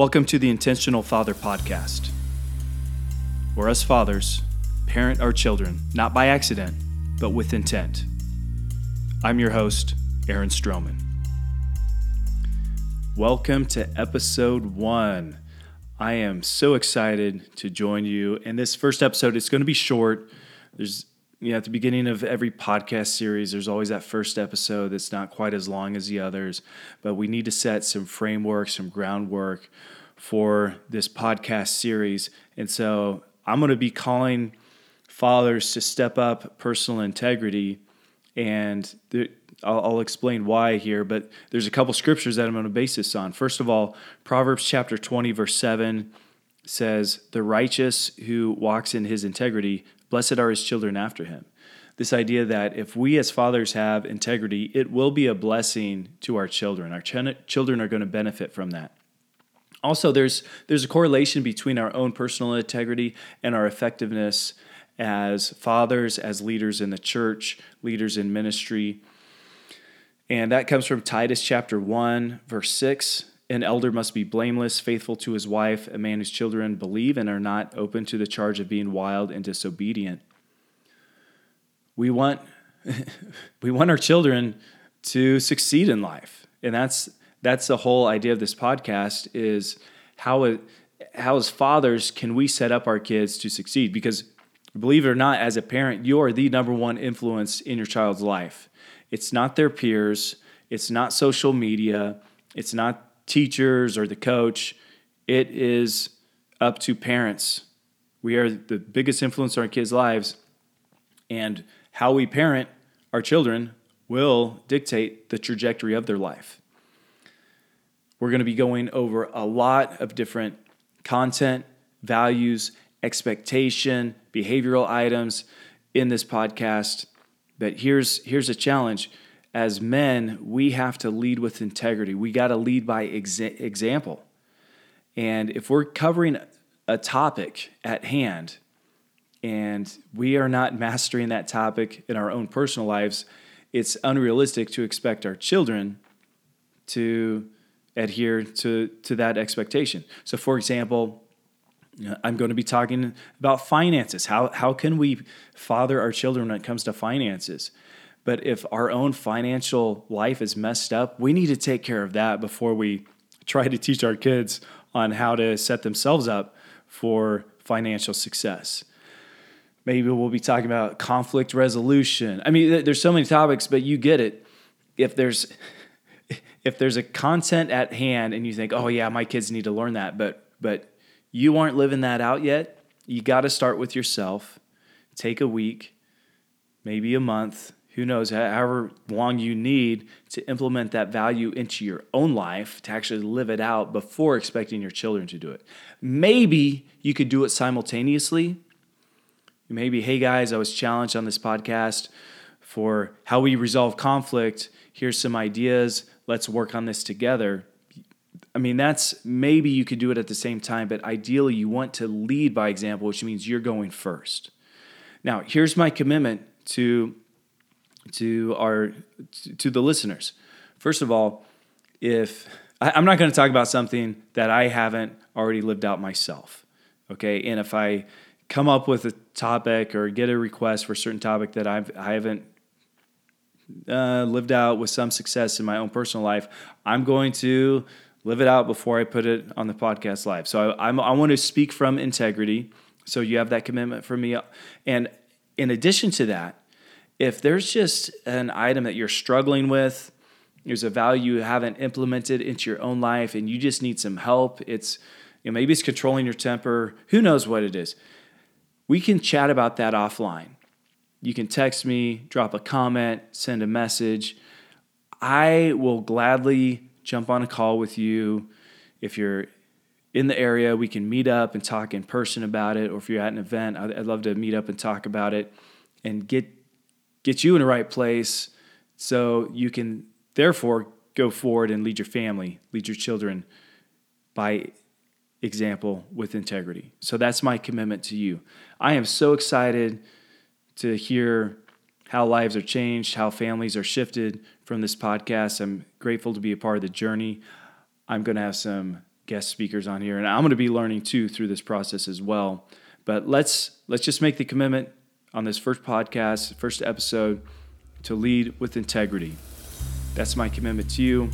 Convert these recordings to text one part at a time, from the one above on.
Welcome to the Intentional Father Podcast, where us fathers parent our children not by accident, but with intent. I'm your host, Aaron Stroman. Welcome to episode one. I am so excited to join you. And this first episode, it's going to be short. There's you know, at the beginning of every podcast series, there's always that first episode that's not quite as long as the others, but we need to set some framework, some groundwork for this podcast series. And so I'm going to be calling fathers to step up personal integrity. And there, I'll, I'll explain why here, but there's a couple scriptures that I'm going to base this on. First of all, Proverbs chapter 20, verse 7 says, The righteous who walks in his integrity Blessed are his children after him. This idea that if we as fathers have integrity, it will be a blessing to our children. Our ch- children are going to benefit from that. Also, there's there's a correlation between our own personal integrity and our effectiveness as fathers, as leaders in the church, leaders in ministry. And that comes from Titus chapter 1, verse 6. An elder must be blameless, faithful to his wife, a man whose children believe and are not open to the charge of being wild and disobedient. We want we want our children to succeed in life. And that's that's the whole idea of this podcast is how it, how as fathers can we set up our kids to succeed because believe it or not as a parent you are the number one influence in your child's life. It's not their peers, it's not social media, it's not teachers or the coach. It is up to parents. We are the biggest influence on our kids' lives, and how we parent our children will dictate the trajectory of their life. We're going to be going over a lot of different content, values, expectation, behavioral items in this podcast. But here's here's a challenge as men, we have to lead with integrity. We got to lead by exa- example. And if we're covering a topic at hand and we are not mastering that topic in our own personal lives, it's unrealistic to expect our children to adhere to, to that expectation. So, for example, I'm going to be talking about finances. How, how can we father our children when it comes to finances? But if our own financial life is messed up, we need to take care of that before we try to teach our kids on how to set themselves up for financial success. Maybe we'll be talking about conflict resolution. I mean, there's so many topics, but you get it. If there's if there's a content at hand and you think, "Oh yeah, my kids need to learn that," but but you aren't living that out yet, you got to start with yourself. Take a week, maybe a month, who knows, however long you need to implement that value into your own life to actually live it out before expecting your children to do it. Maybe you could do it simultaneously. Maybe, hey guys, I was challenged on this podcast for how we resolve conflict. Here's some ideas. Let's work on this together. I mean, that's maybe you could do it at the same time, but ideally, you want to lead by example, which means you're going first. Now, here's my commitment to to our to the listeners. First of all, if I'm not going to talk about something that I haven't already lived out myself, okay, and if I come up with a topic or get a request for a certain topic that I've I haven't uh, lived out with some success in my own personal life, I'm going to live it out before I put it on the podcast live. So I, I'm, I want to speak from integrity. So you have that commitment from me, and in addition to that, if there's just an item that you're struggling with, there's a value you haven't implemented into your own life and you just need some help, it's you know, maybe it's controlling your temper, who knows what it is. We can chat about that offline. You can text me, drop a comment, send a message. I will gladly jump on a call with you. If you're in the area, we can meet up and talk in person about it. Or if you're at an event, I'd, love to meet up and talk about it and get get you in the right place so you can therefore go forward and lead your family, lead your children by example with integrity. So that's my commitment to you. I am so excited to hear how lives are changed, how families are shifted from this podcast. I'm grateful to be a part of the journey. I'm going to have some guest speakers on here, and I'm going to be learning too through this process as well. But let's let's just make the commitment on this first podcast, first episode, to lead with integrity. That's my commitment to you.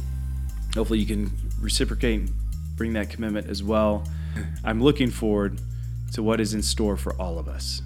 Hopefully, you can reciprocate, and bring that commitment as well. I'm looking forward to what is in store for all of us.